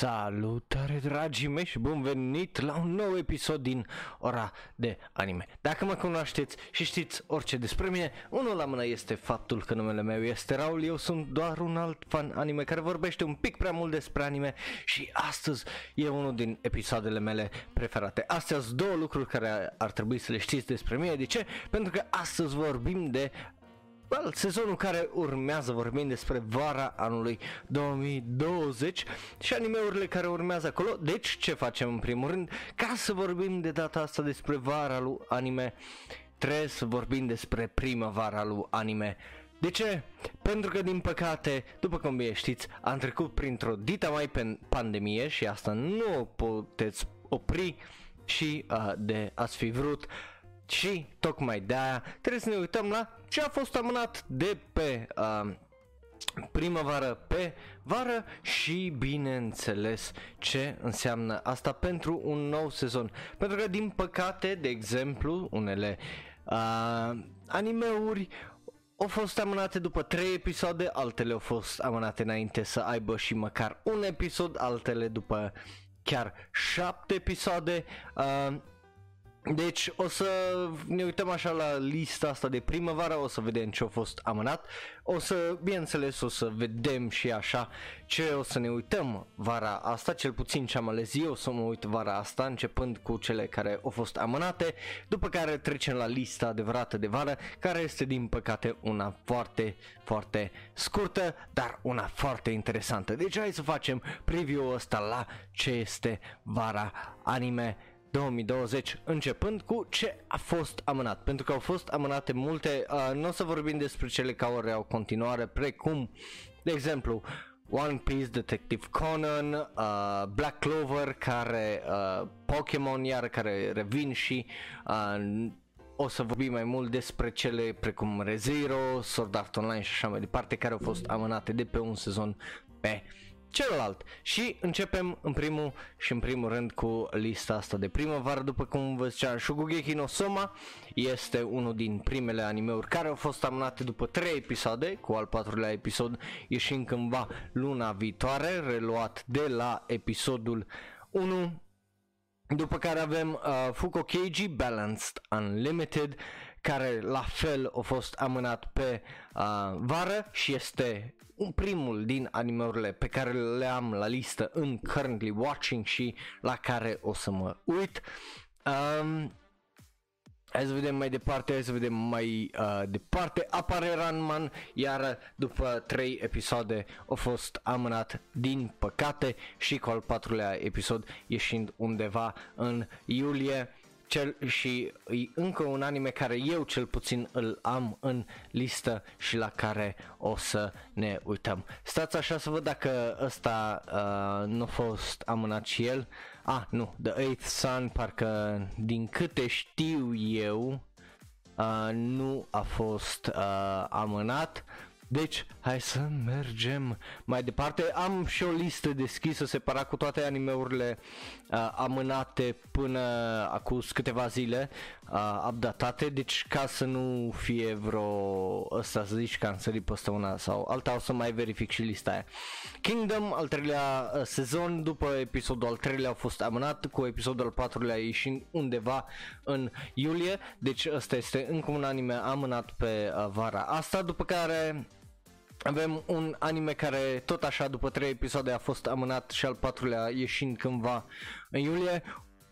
Salutare dragii mei și bun venit la un nou episod din ora de anime. Dacă mă cunoașteți și știți orice despre mine, unul la mână este faptul că numele meu este Raul. Eu sunt doar un alt fan anime care vorbește un pic prea mult despre anime Și astăzi e unul din episoadele mele preferate. Astăzi două lucruri care ar trebui să le știți despre mine. De ce? Pentru că astăzi vorbim de well, sezonul care urmează, vorbim despre vara anului 2020 și animeurile care urmează acolo. Deci, ce facem în primul rând? Ca să vorbim de data asta despre vara lui anime, trebuie să vorbim despre primăvara lui anime. De ce? Pentru că din păcate, după cum bine știți, am trecut printr-o dita mai pe pandemie și asta nu o puteți opri și uh, de ați fi vrut și tocmai de aia trebuie să ne uităm la ce a fost amânat de pe uh, primăvară pe vară și bineînțeles ce înseamnă asta pentru un nou sezon. Pentru că din păcate, de exemplu, unele uh, animeuri au fost amânate după 3 episoade, altele au fost amânate înainte să aibă și măcar un episod, altele după chiar 7 episoade. Uh, deci o să ne uităm așa la lista asta de primăvară, o să vedem ce a fost amânat, o să, bineînțeles, o să vedem și așa ce o să ne uităm vara asta, cel puțin ce am ales eu, o să mă uit vara asta, începând cu cele care au fost amânate, după care trecem la lista adevărată de vară, care este din păcate una foarte, foarte scurtă, dar una foarte interesantă. Deci hai să facem preview-ul ăsta la ce este vara anime 2020, începând cu ce a fost amânat, pentru că au fost amânate multe, uh, nu o să vorbim despre cele care au continuare, precum, de exemplu, One Piece, Detective Conan, uh, Black Clover, care, uh, Pokémon iar care revin și uh, o să vorbim mai mult despre cele precum ReZero, Sword Art Online și așa mai departe, care au fost amânate de pe un sezon pe celălalt. Și începem în primul și în primul rând cu lista asta de primăvară, după cum vă ziceam, Shugugeki no Soma este unul din primele animeuri care au fost amânate după 3 episoade, cu al patrulea episod ieșind cândva luna viitoare, reluat de la episodul 1 după care avem uh, Fuko Keiji Balanced Unlimited care la fel a fost amânat pe uh, vară și este un primul din animeurile pe care le am la listă în currently watching și la care o să mă uit. Um, Hai să vedem mai departe, hai să vedem mai uh, departe. Apare Ranman, iar după 3 episoade a fost amânat din păcate și cu al patrulea episod ieșind undeva în iulie cel, și e încă un anime care eu cel puțin îl am în listă și la care o să ne uităm. Stați așa să văd dacă ăsta uh, nu a fost amânat și el. Ah, nu, The Eighth Sun, parcă din câte știu eu, uh, nu a fost uh, amânat. Deci, hai să mergem mai departe. Am și o listă deschisă separat cu toate animeurile uh, amânate până acum câteva zile, uh, updatate, deci ca să nu fie vreo ăsta să zici că am sărit pe una sau alta, o să mai verific și lista aia. Kingdom, al treilea uh, sezon, după episodul al treilea a fost amânat, cu episodul al patrulea ieșind undeva în iulie, deci ăsta este încă un anime amânat pe uh, vara asta, după care avem un anime care tot așa după 3 episoade a fost amânat și al patrulea ieșind cândva în iulie.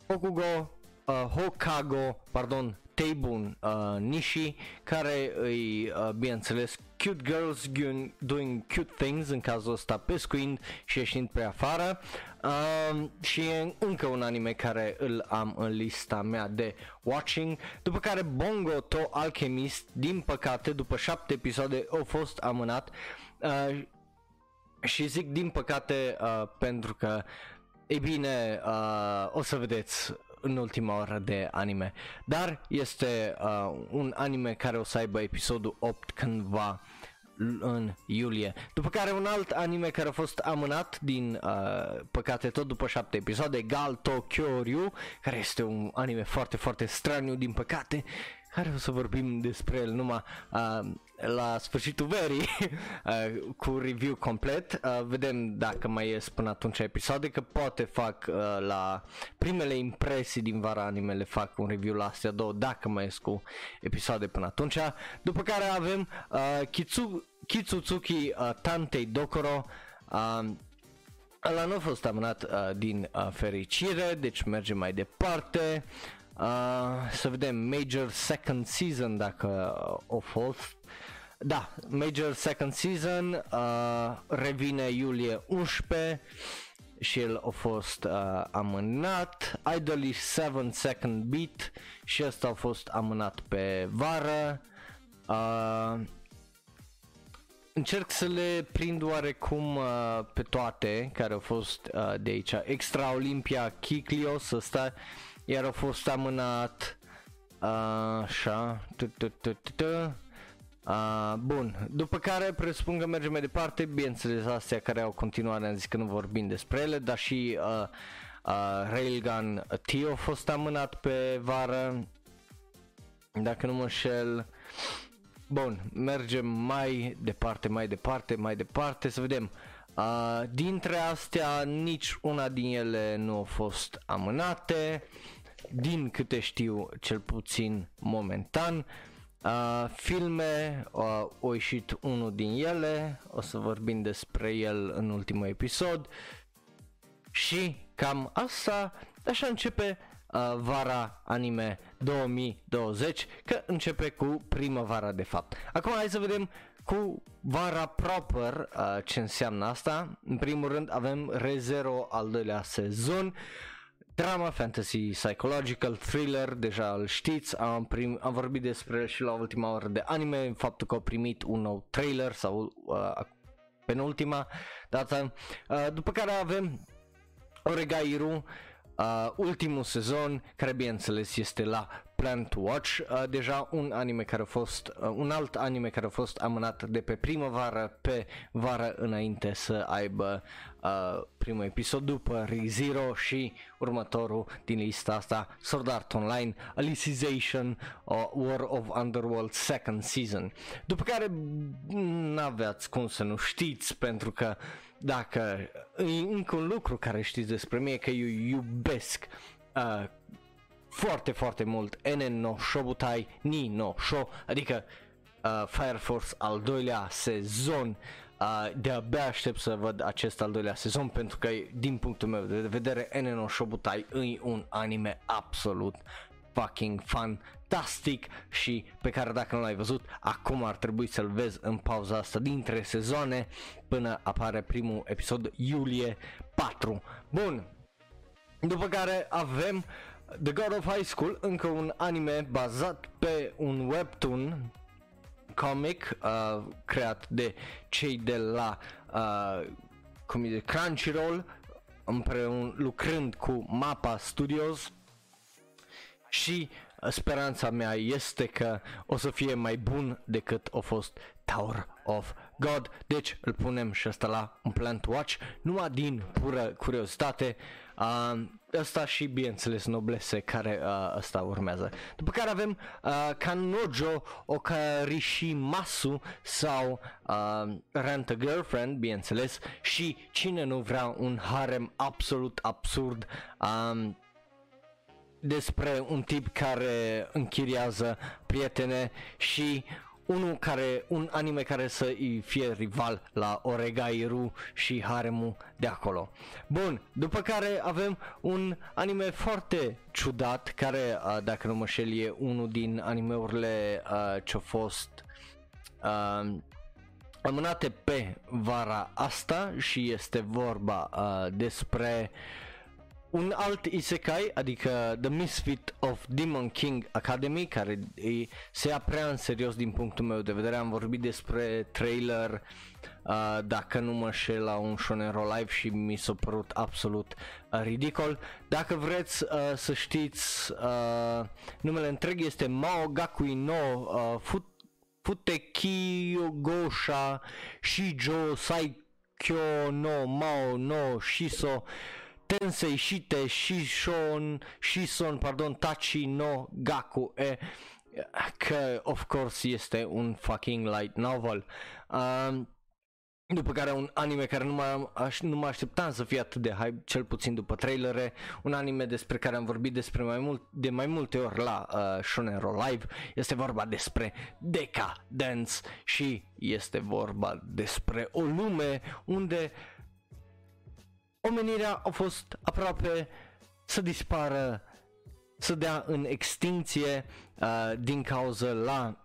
Okugo uh, Hokago, pardon, Teibun uh, Nishi, care îi, uh, bineînțeles, cute girls doing cute things, în cazul ăsta pescuind și ieșind pe afară. Uh, și e încă un anime care îl am în lista mea de watching, după care Bongo To Alchemist, din păcate, după șapte episoade, au fost amânat. Uh, și zic din păcate uh, pentru că, e bine, uh, o să vedeți în ultima oră de anime. Dar este uh, un anime care o să aibă episodul 8 cândva în iulie. După care un alt anime care a fost amânat din uh, păcate tot după 7 episoade, Gal Tokyo Ryu, care este un anime foarte foarte straniu din păcate, care o să vorbim despre el numai uh, la sfârșitul verii uh, cu review complet. Uh, vedem dacă mai ies până atunci episoade, că poate fac uh, la primele impresii din vara anime, le fac un review la astea două, dacă mai ies cu episoade până atunci. După care avem uh, Kitsu, Kitsutsuki uh, Tantei Dokoro, uh, Ăla nu a fost amânat uh, din uh, fericire, deci mergem mai departe. Uh, să vedem Major Second Season dacă uh, a fost. Da, Major Second Season uh, revine iulie 11 și el a fost uh, amânat. Idolish 7 Second Beat și ăsta a fost amânat pe vară. Uh, încerc să le prind oarecum uh, pe toate care au fost uh, de aici. Extra Olympia Kiklios ăsta iar a fost amânat uh, așa. Uh, bun, după care presupun că mergem mai departe, bineînțeles astea care au continuare am zis că nu vorbim despre ele, dar și uh, uh, Railgun T a fost amânat pe vară, dacă nu mă înșel. Bun, mergem mai departe, mai departe, mai departe, să vedem. Uh, dintre astea, nici una din ele nu a fost amânate, din câte știu, cel puțin momentan. Uh, filme, uh, au ieșit unul din ele, o să vorbim despre el în ultimul episod. Și cam asta, așa începe uh, vara anime 2020, că începe cu primăvara de fapt. Acum hai să vedem cu vara proper uh, ce înseamnă asta. În primul rând avem ReZero al doilea sezon. Drama, fantasy, psychological, thriller, deja îl știți, am, prim, am vorbit despre el și la ultima oră de anime, faptul că au primit un nou trailer sau uh, penultima dată. Uh, după care avem Oregairu, uh, ultimul sezon, care bineînțeles este la Plan to Watch, uh, deja un anime care a fost, uh, un alt anime care a fost amânat de pe primăvară pe vară înainte să aibă uh, primul episod după ReZero și următorul din lista asta, Sword Art Online, Alicization, uh, War of Underworld Second Season. După care n-aveați cum să nu știți pentru că dacă e încă un lucru care știți despre mine că eu iubesc uh, foarte, foarte mult NN no Shobutai Ni no Sho, adică uh, Fire Force al doilea sezon. Uh, de-abia aștept să văd acest al doilea sezon pentru că din punctul meu de vedere NN no Shobutai e un anime absolut fucking fantastic și pe care dacă nu l-ai văzut, acum ar trebui să-l vezi în pauza asta dintre sezoane până apare primul episod iulie 4. Bun, după care avem The God of High School, încă un anime bazat pe un webtoon comic uh, creat de cei de la uh, cum e, Crunchyroll împreună lucrând cu Mapa Studios. Și speranța mea este că o să fie mai bun decât a fost Tower of God, deci îl punem și asta la un plan to watch, numai din pură curiozitate, uh, ăsta și bineînțeles noblese care uh, ăsta urmează. După care avem uh, Kanojo Okarishimasu sau uh, Rent a Girlfriend, bineînțeles, și cine nu vrea un harem absolut absurd um, despre un tip care închiriază prietene și unul care, un anime care să îi fie rival la Oregairu și Haremu de acolo. Bun, după care avem un anime foarte ciudat, care, dacă nu mă șel, e unul din animeurile uh, ce-au fost uh, amânate pe vara asta și este vorba uh, despre uh, un alt isekai, adică The Misfit of Demon King Academy, care e, se ia prea în serios din punctul meu de vedere. Am vorbit despre trailer, uh, dacă nu mă șel, la un Shonero Live și mi s-a părut absolut uh, ridicol. Dacă vreți uh, să știți, uh, numele întreg este Mao Gakui no uh, Fut Futeki Gosha Shijo Saikyo no Mao no Shiso Tensei Shite Shishon Shison pardon Tachi no Gaku e că of course este un fucking light novel. Uh, după care un anime care nu, mă, aș, nu mă așteptam să fie atât de hype, cel puțin după trailere, un anime despre care am vorbit despre mai mult, de mai multe ori la uh, Shonen Ro Live, este vorba despre Deca Dance și este vorba despre o lume unde omenirea a fost aproape să dispară, să dea în extinție uh, din cauza la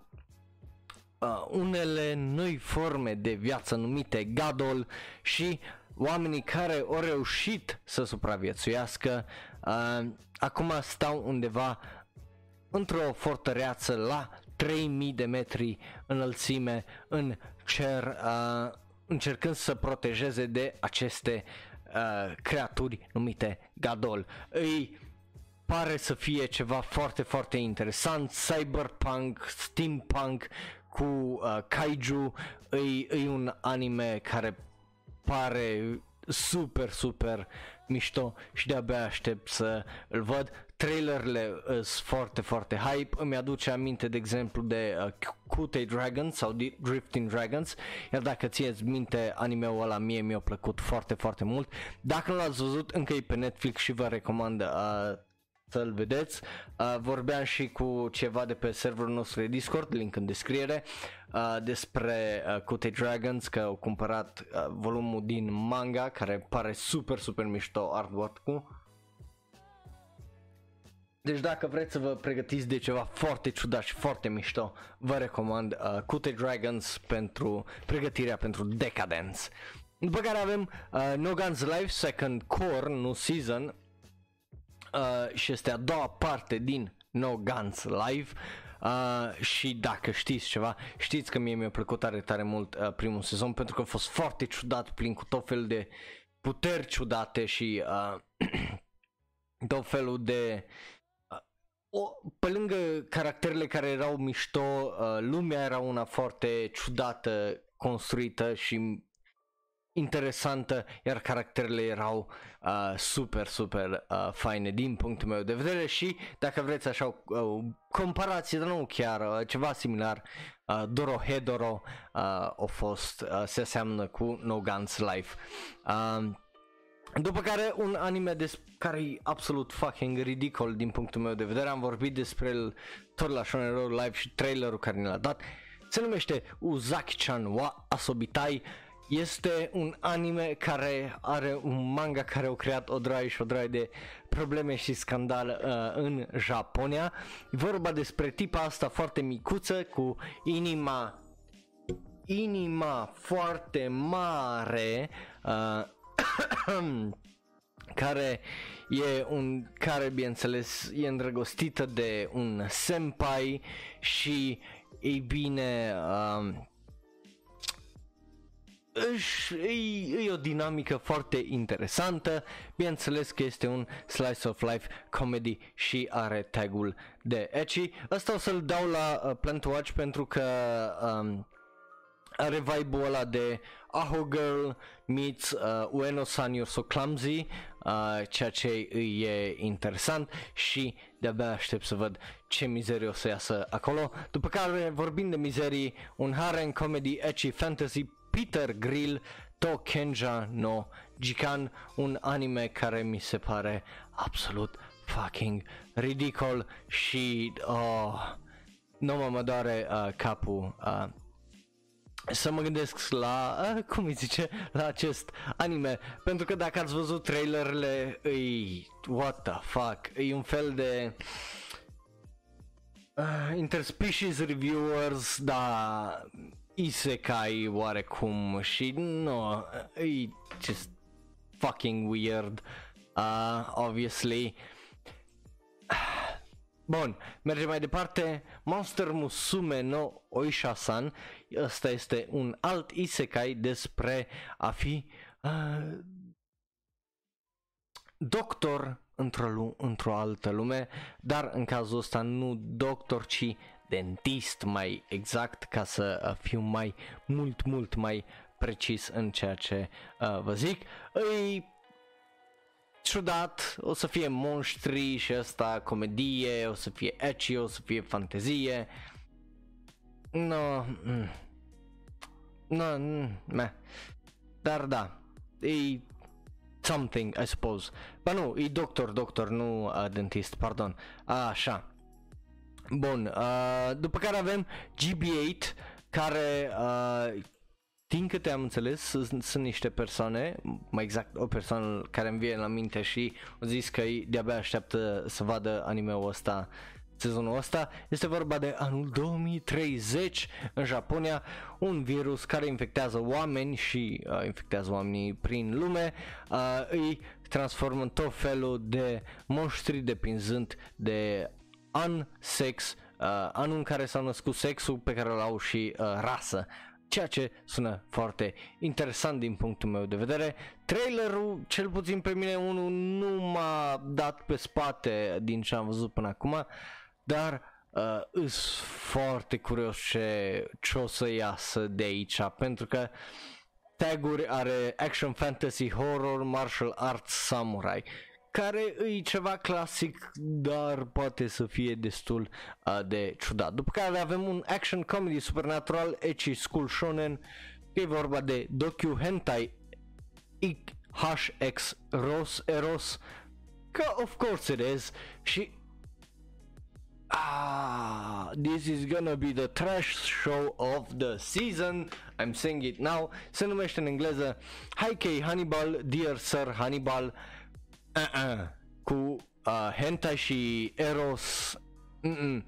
uh, unele noi forme de viață numite gadol și oamenii care au reușit să supraviețuiască uh, acum stau undeva într-o fortăreață la 3000 de metri înălțime în cer uh, încercând să protejeze de aceste uh, creaturi numite gadol. Îi pare să fie ceva foarte, foarte interesant, cyberpunk, steampunk, cu uh, kaiju, e, e un anime care pare super, super mișto și de-abia aștept să îl văd. Trailerele sunt foarte, foarte hype. Îmi aduce aminte, de exemplu, de uh, Kute Dragons sau Drifting Dragons, iar dacă țineți minte anime-ul ăla, mie mi-a plăcut foarte, foarte mult. Dacă nu l-ați văzut, încă e pe Netflix și vă recomand uh, să-l vedeți. Uh, vorbeam și cu ceva de pe serverul nostru de Discord, link în descriere, uh, despre uh, Kute Dragons, că au cumpărat uh, volumul din manga, care pare super, super mișto artwork-ul. Deci dacă vreți să vă pregătiți de ceva foarte ciudat și foarte mișto, vă recomand uh, Kute Dragons pentru pregătirea pentru Decadence. După care avem uh, No Guns Live Second Core, nu Season, uh, și este a doua parte din No Guns Live. Uh, și dacă știți ceva, știți că mie mi-a plăcut tare tare mult uh, primul sezon pentru că a fost foarte ciudat, plin cu tot felul de puteri ciudate și uh, tot felul de uh, o, pe lângă caracterele care erau mișto, uh, lumea era una foarte ciudată, construită și interesantă, iar caracterele erau uh, super, super uh, faine din punctul meu de vedere și dacă vreți așa o uh, comparație, dar nu chiar, uh, ceva similar, uh, Dorohedoro uh, a fost, uh, se aseamnă cu No Guns Life. Uh, după care un anime des- care e absolut fucking ridicol din punctul meu de vedere, am vorbit despre el tot la Shonen Live și trailerul care ne l-a dat, se numește Uzaki-chan wa Asobitai, este un anime care are un manga care au creat o draie și o draie de probleme și scandal uh, în Japonia. E vorba despre tipa asta foarte micuță cu inima inima foarte mare uh, care e un care bineînțeles e îndrăgostită de un senpai și ei bine uh, își, e, e o dinamică foarte interesantă, bineînțeles că este un slice of life comedy și are tagul de ecchi. Asta o să-l dau la uh, Plan to Watch pentru că um, are vibe-ul ăla de Aho Girl meets uh, Ueno San You're So Clumsy, uh, ceea ce e interesant și de-abia aștept să văd ce mizerie o să iasă acolo. După care, vorbind de mizerii, un harem comedy ecchi fantasy Peter Grill To Kenja no Jikan, un anime care mi se pare absolut fucking ridicol și oh, nu mă, mă doare uh, capul uh, să mă gândesc la, uh, cum îi zice, la acest anime, pentru că dacă ați văzut trailerele, îi, what the fuck, e un fel de uh, interspecies reviewers, dar isekai oarecum și nu, e just fucking weird, uh, obviously. Bun, mergem mai departe. Monster Musume no Oisha-san. Ăsta este un alt isekai despre a fi uh, doctor într-o, într-o altă lume, dar în cazul ăsta nu doctor, ci dentist mai exact ca să uh, fiu mai mult, mult mai precis în ceea ce uh, vă zic. Îi ciudat, o să fie monștri și asta comedie, o să fie ecchi, o să fie fantezie. No, mm. no, mm, meh. Dar da, e something, I suppose. Ba nu, e doctor, doctor, nu uh, dentist, pardon. Uh, așa. Bun, uh, după care avem GB8, care uh, din câte am înțeles, sunt, sunt niște persoane, mai exact o persoană care îmi vine la minte și au zis că de-abia așteaptă să vadă anime-ul ăsta sezonul ăsta. Este vorba de anul 2030 în Japonia, un virus care infectează oameni și uh, infectează oamenii prin lume, uh, îi transformă în tot felul de monștri depinzând de an, sex, uh, anul în care s-a născut sexul pe care îl au și uh, rasă ceea ce sună foarte interesant din punctul meu de vedere. Trailerul, cel puțin pe mine, unul nu m-a dat pe spate din ce am văzut până acum, dar uh, îs foarte curios ce, ce o să iasă de aici, pentru că taguri are action, fantasy, horror, martial arts, samurai care e ceva clasic, dar poate să fie destul uh, de ciudat. După care avem un action comedy supernatural, ecchi school shonen, e vorba de docu hentai HX Ros Eros, că of course it is, și Ah, this is gonna be the trash show of the season. I'm saying it now. Se numește în engleză Hi Hannibal, Dear Sir Hannibal uh-uh. cu uh, hentai și eros. Mm-mm.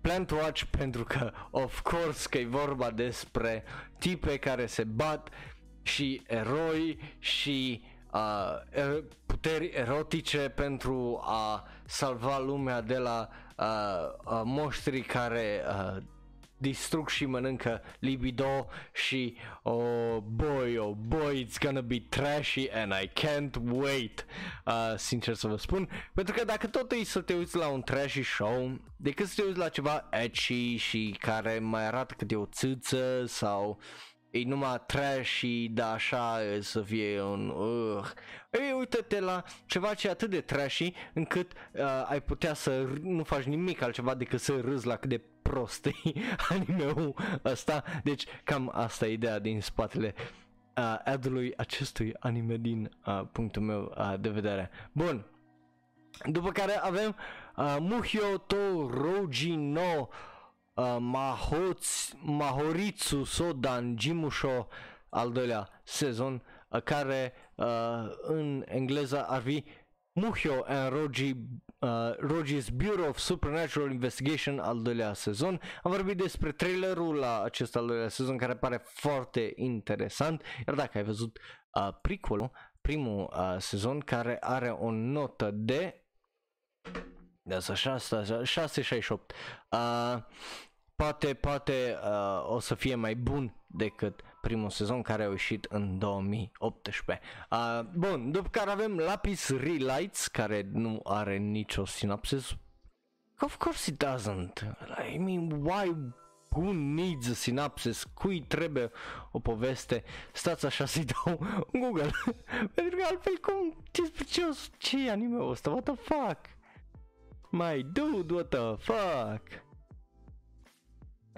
Plan to watch pentru că, of course, că e vorba despre tipe care se bat și eroi și uh, er- puteri erotice pentru a salva lumea de la uh, uh, monștri care uh, distrug și mănâncă libido și oh boy, oh boy, it's gonna be trashy and I can't wait, uh, sincer să vă spun, pentru că dacă tot e să te uiți la un trashy show, decât să te uiți la ceva edgy și care mai arată cât e o țâță sau e numai trashy, dar așa să fie un uh. Ei, uite-te la ceva ce e atât de trashy încât uh, ai putea să nu faci nimic altceva decât să râzi la cât de prost e anime-ul ăsta. Deci cam asta e ideea din spatele uh, adului acestui anime din uh, punctul meu uh, de vedere. Bun. După care avem uh, Muhyo to Roji no uh, Mahotsu, Mahoritsu Sodan Jimusho al doilea sezon uh, care uh, în engleză ar fi Muhyo and Roji uh, Roji's Bureau of Supernatural Investigation al doilea sezon. Am vorbit despre trailerul la acest al doilea sezon care pare foarte interesant. Iar dacă ai văzut uh, prequel primul uh, sezon care are o notă de de asta 668. Uh, poate poate uh, o să fie mai bun decât primul sezon care a ieșit în 2018. Uh, bun, după care avem Lapis Relights care nu are nicio sinapsis. Of course it doesn't. I mean, why who needs a synopsis, cui trebuie o poveste, stați așa să-i dau Google, pentru că altfel cum, ce, ce, ce e anime-ul ăsta, what the fuck? My dude, what the fuck?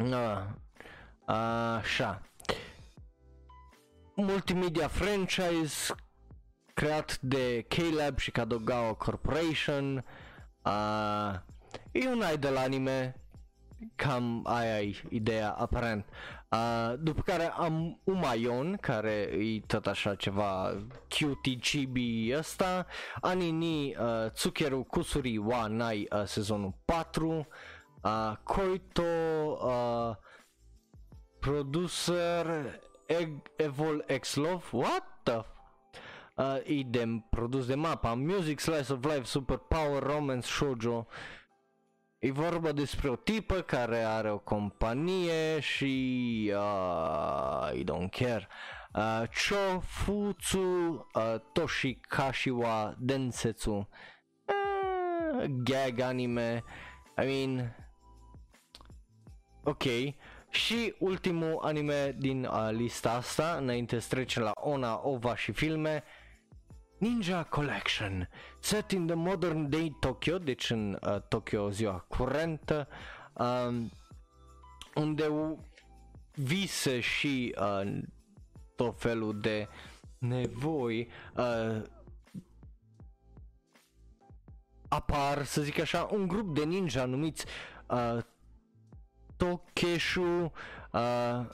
Uh, așa. Multimedia franchise creat de K-Lab și Kadogawa Corporation. Uh, e un idol anime, cam aia e ideea aparent. Uh, după care am Umayon, care e tot așa ceva cutie chibi ăsta, Anini uh, Tsukeru Kusuri wa Nai uh, sezonul 4, uh, Koito uh, producer Egg, Evol X Love, what the uh, idem, produs de mapa, Music Slice of Life, Super Power, Romance, Shoujo. E vorba despre o tipă care are o companie și uh, I don't care. Uh, Chofutsu uh, Toshikashi wa Densetsu. Uh, gag anime. I mean, ok. Și ultimul anime din uh, lista asta, înainte să trecem la Ona, Ova și filme, Ninja Collection, set in the modern day Tokyo, deci în uh, Tokyo ziua curentă, uh, unde vise și uh, tot felul de nevoi uh, apar, să zic așa, un grup de ninja numiți uh, Tokeshu uh,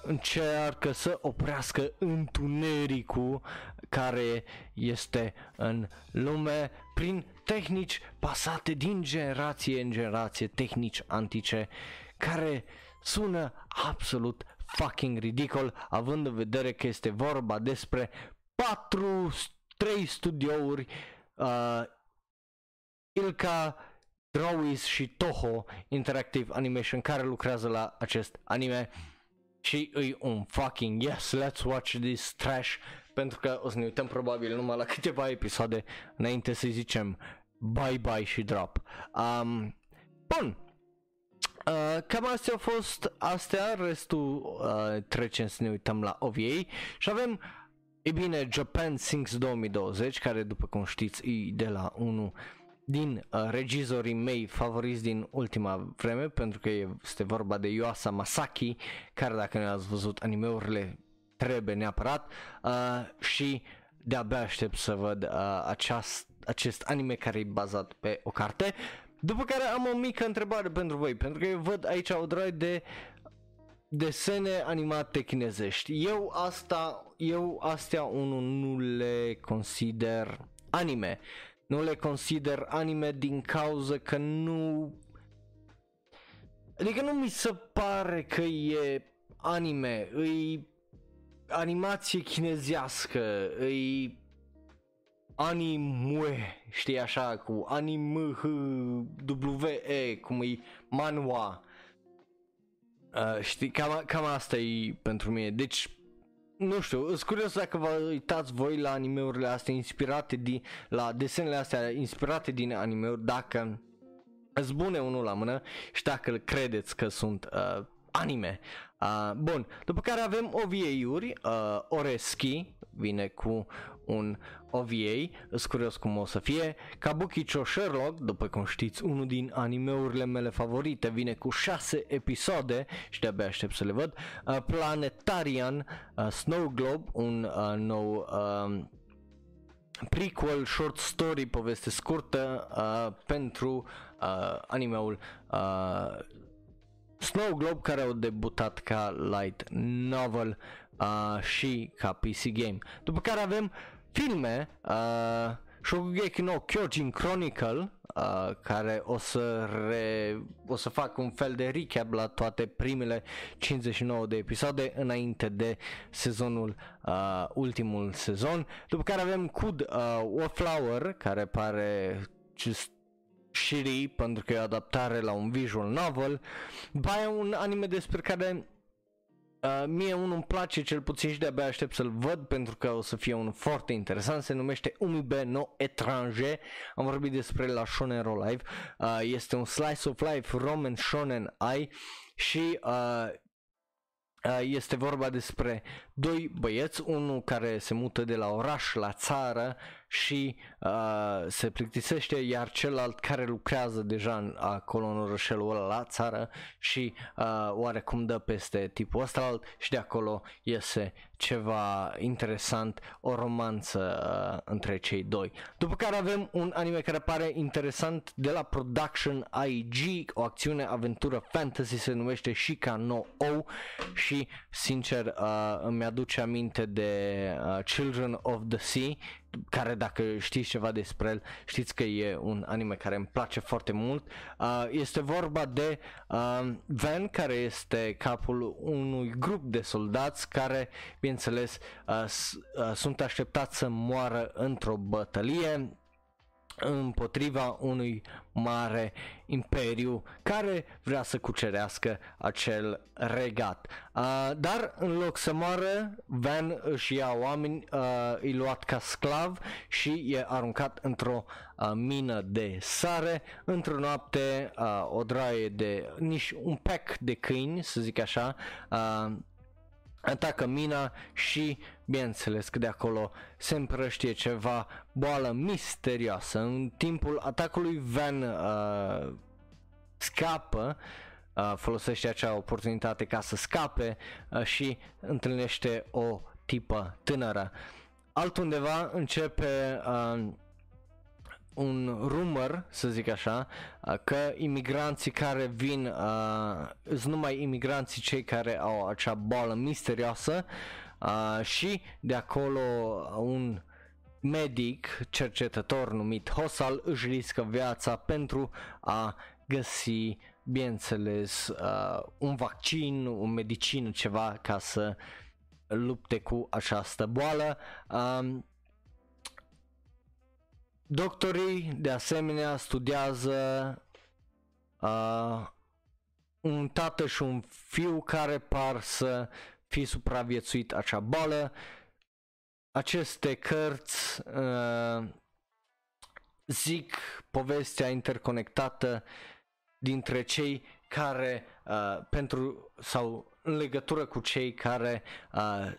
încearcă să oprească întunericul care este în lume prin tehnici pasate din generație în generație, tehnici antice care sună absolut fucking ridicol având în vedere că este vorba despre 4 3 studiouri uh, Ilka Drawis și Toho Interactive Animation care lucrează la acest anime. Și îi un fucking yes, let's watch this trash pentru că o să ne uităm probabil numai la câteva episoade înainte să zicem bye bye și drop. Um, bun, Uh, cam astea au fost astea, restul uh, trecem să ne uităm la OVA și avem, e bine, Japan Sings 2020, care după cum știți e de la unul din uh, regizorii mei favoriți din ultima vreme, pentru că este vorba de Yuasa Masaki, care dacă nu ați văzut animeurile trebuie neapărat uh, și de-abia aștept să văd uh, aceast, acest anime care e bazat pe o carte. După care am o mică întrebare pentru voi, pentru că eu văd aici o drag de desene animate chinezești. Eu asta, eu astea unul nu le consider anime. Nu le consider anime din cauza că nu... Adică nu mi se pare că e anime, îi animație chinezească, îi anime, știi așa, cu anime, h, w, e, cum e manhua. Uh, știi, cam, cam asta e pentru mine. Deci, nu știu, sunt curios dacă vă uitați voi la animeurile astea inspirate din, la desenele astea inspirate din animeuri, dacă îți bune unul la mână și dacă credeți că sunt uh, anime. Uh, bun, după care avem OVA-uri, uh, Oreski vine cu un OVA, sunt curios cum o să fie. Kabukicho Sherlock, după cum știți, unul din animeurile mele favorite, vine cu 6 episoade și de-abia aștept să le văd. Uh, Planetarian, uh, Snow Globe, un uh, nou uh, prequel short story, poveste scurtă uh, pentru uh, animeul uh, Snow Globe care au debutat ca light novel uh, și ca PC game. După care avem filme, uh, Shokugeki no Kyojin Chronicle, uh, care o să, re, o să fac un fel de recap la toate primele 59 de episoade înainte de sezonul, uh, ultimul sezon. După care avem Kud uh, Wallflower, care pare just shitty pentru că e adaptare la un visual novel. După aia un anime despre care Uh, mie unul îmi place cel puțin și de-abia aștept să-l văd pentru că o să fie un foarte interesant, se numește Umibe no Étranger, am vorbit despre la Shonen Ro Live, uh, este un slice of life Roman Shonen Ai și uh, uh, este vorba despre doi băieți, unul care se mută de la oraș la țară și uh, se plictisește, iar celălalt care lucrează deja în, acolo în orășelul ăla la țară și uh, oarecum dă peste tipul ăsta alt și de acolo iese ceva interesant, o romanță uh, între cei doi. După care avem un anime care pare interesant de la Production IG, o acțiune aventură fantasy se numește Shika no O și sincer uh, îmi aduce aminte de uh, Children of the Sea care dacă știți ceva despre el, știți că e un anime care îmi place foarte mult. Uh, este vorba de uh, Van, care este capul unui grup de soldați care, bineînțeles, uh, uh, sunt așteptați să moară într-o bătălie împotriva unui mare imperiu care vrea să cucerească acel regat. Uh, dar în loc să moară, Van își ia oameni, uh, îi luat ca sclav și e aruncat într-o uh, mină de sare. Într-o noapte, uh, o draie de nici un pack de câini, să zic așa, uh, atacă mina și, bineînțeles că de acolo se împrăștie ceva boală misterioasă. În timpul atacului Van uh, scapă, uh, folosește acea oportunitate ca să scape uh, și întâlnește o tipă tânără. Altundeva începe uh, un rumor, să zic așa, uh, că imigranții care vin, uh, sunt numai imigranții cei care au acea boală misterioasă uh, și de acolo un medic, cercetător numit Hosal, își riscă viața pentru a găsi, bineînțeles, uh, un vaccin, o medicină, ceva ca să lupte cu această boală. Uh, Doctorii, de asemenea, studiază uh, un tată și un fiu care par să fi supraviețuit acea boală. Aceste cărți uh, zic povestea interconectată dintre cei care uh, pentru sau în legătură cu cei care uh,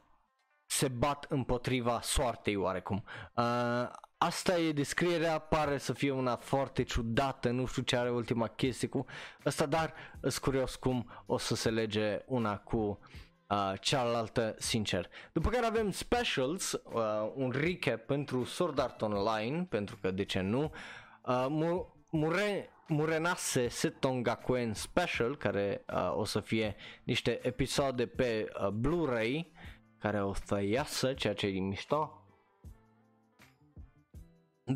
se bat împotriva soartei oarecum. Uh, asta e descrierea, pare să fie una foarte ciudată, nu știu ce are ultima chestie cu asta, dar sunt curios cum o să se lege una cu uh, cealaltă, sincer. După care avem specials, uh, un recap pentru Sword Art Online, pentru că de ce nu, uh, Mure, Murenase Setongakuen Special, care uh, o să fie niște episoade pe uh, Blu-ray, care o să iasă, ceea ce e mișto, 22-7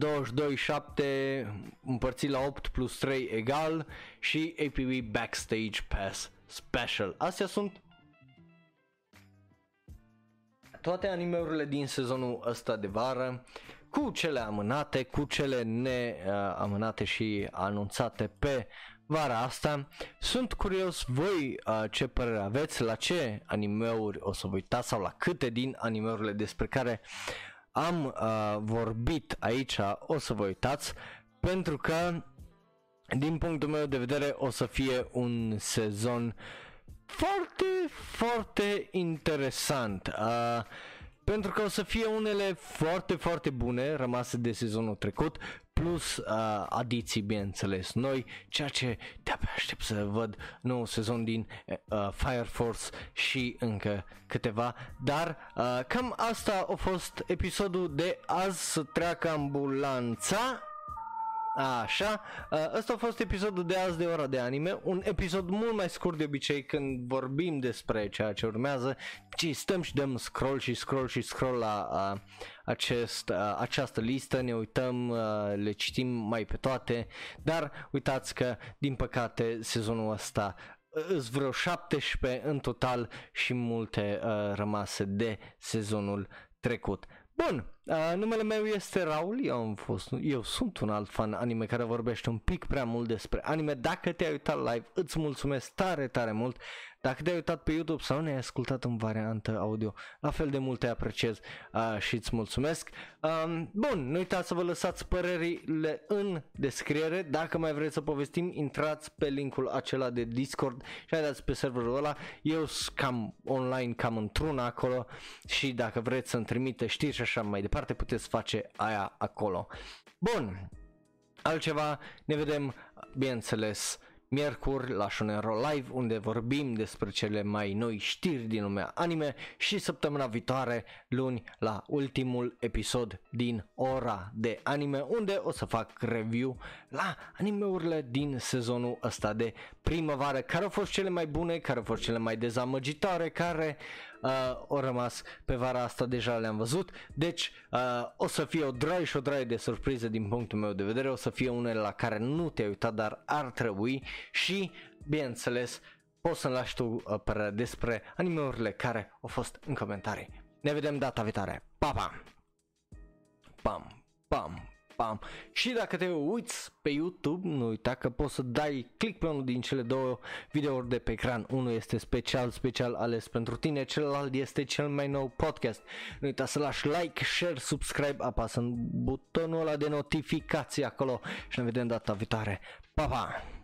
împărțit la 8 plus 3 egal și APB Backstage Pass Special. Astea sunt toate animeurile din sezonul ăsta de vară cu cele amânate, cu cele neamânate și anunțate pe vara asta. Sunt curios voi uh, ce părere aveți, la ce animeuri o să vă uitați sau la câte din animeurile despre care am uh, vorbit aici, o să vă uitați, pentru că din punctul meu de vedere o să fie un sezon foarte, foarte interesant. Uh, pentru că o să fie unele foarte, foarte bune rămase de sezonul trecut, plus uh, adiții, bineînțeles, noi, ceea ce de-abia aștept să văd nou sezon din uh, Fire Force și încă câteva, dar uh, cam asta a fost episodul de azi. Să treacă ambulanța Așa, ăsta a fost episodul de azi de ora de anime, un episod mult mai scurt de obicei când vorbim despre ceea ce urmează, ci stăm și dăm scroll și scroll și scroll la a, acest, a, această listă, ne uităm, a, le citim mai pe toate, dar uitați că din păcate sezonul ăsta îs vreo 17 în total și multe uh, rămase de sezonul trecut. Bun, uh, numele meu este Raul, eu, am fost, eu sunt un alt fan anime care vorbește un pic prea mult despre anime. Dacă te-ai uitat live, îți mulțumesc tare, tare mult. Dacă te-ai uitat pe YouTube sau ne-ai ascultat în variantă audio, la fel de mult te apreciez uh, și îți mulțumesc. Um, bun, nu uitați să vă lăsați părerile în descriere. Dacă mai vreți să povestim, intrați pe linkul acela de Discord și haideți pe serverul ăla. Eu sunt cam online, cam într-un acolo și dacă vreți să-mi trimite știri și așa mai departe, puteți face aia acolo. Bun, altceva, ne vedem, bineînțeles, miercuri la Shonero Live unde vorbim despre cele mai noi știri din lumea anime și săptămâna viitoare luni la ultimul episod din ora de anime unde o să fac review la animeurile din sezonul ăsta de primăvară care au fost cele mai bune, care au fost cele mai dezamăgitoare, care uh, au rămas pe vara asta, deja le-am văzut, deci uh, o să fie o draie și o draie de surpriză din punctul meu de vedere, o să fie unele la care nu te-ai uitat, dar ar trebui și, bineînțeles, poți să-mi lași tu uh, părerea despre animeurile care au fost în comentarii. Ne vedem data viitoare. Pa, pa! Pam, pam, pam. Și dacă te uiți pe YouTube, nu uita că poți să dai click pe unul din cele două videouri de pe ecran. Unul este special, special ales pentru tine, celălalt este cel mai nou podcast. Nu uita să lași like, share, subscribe, apasă în butonul ăla de notificații acolo și ne vedem data viitoare. Pa, pa!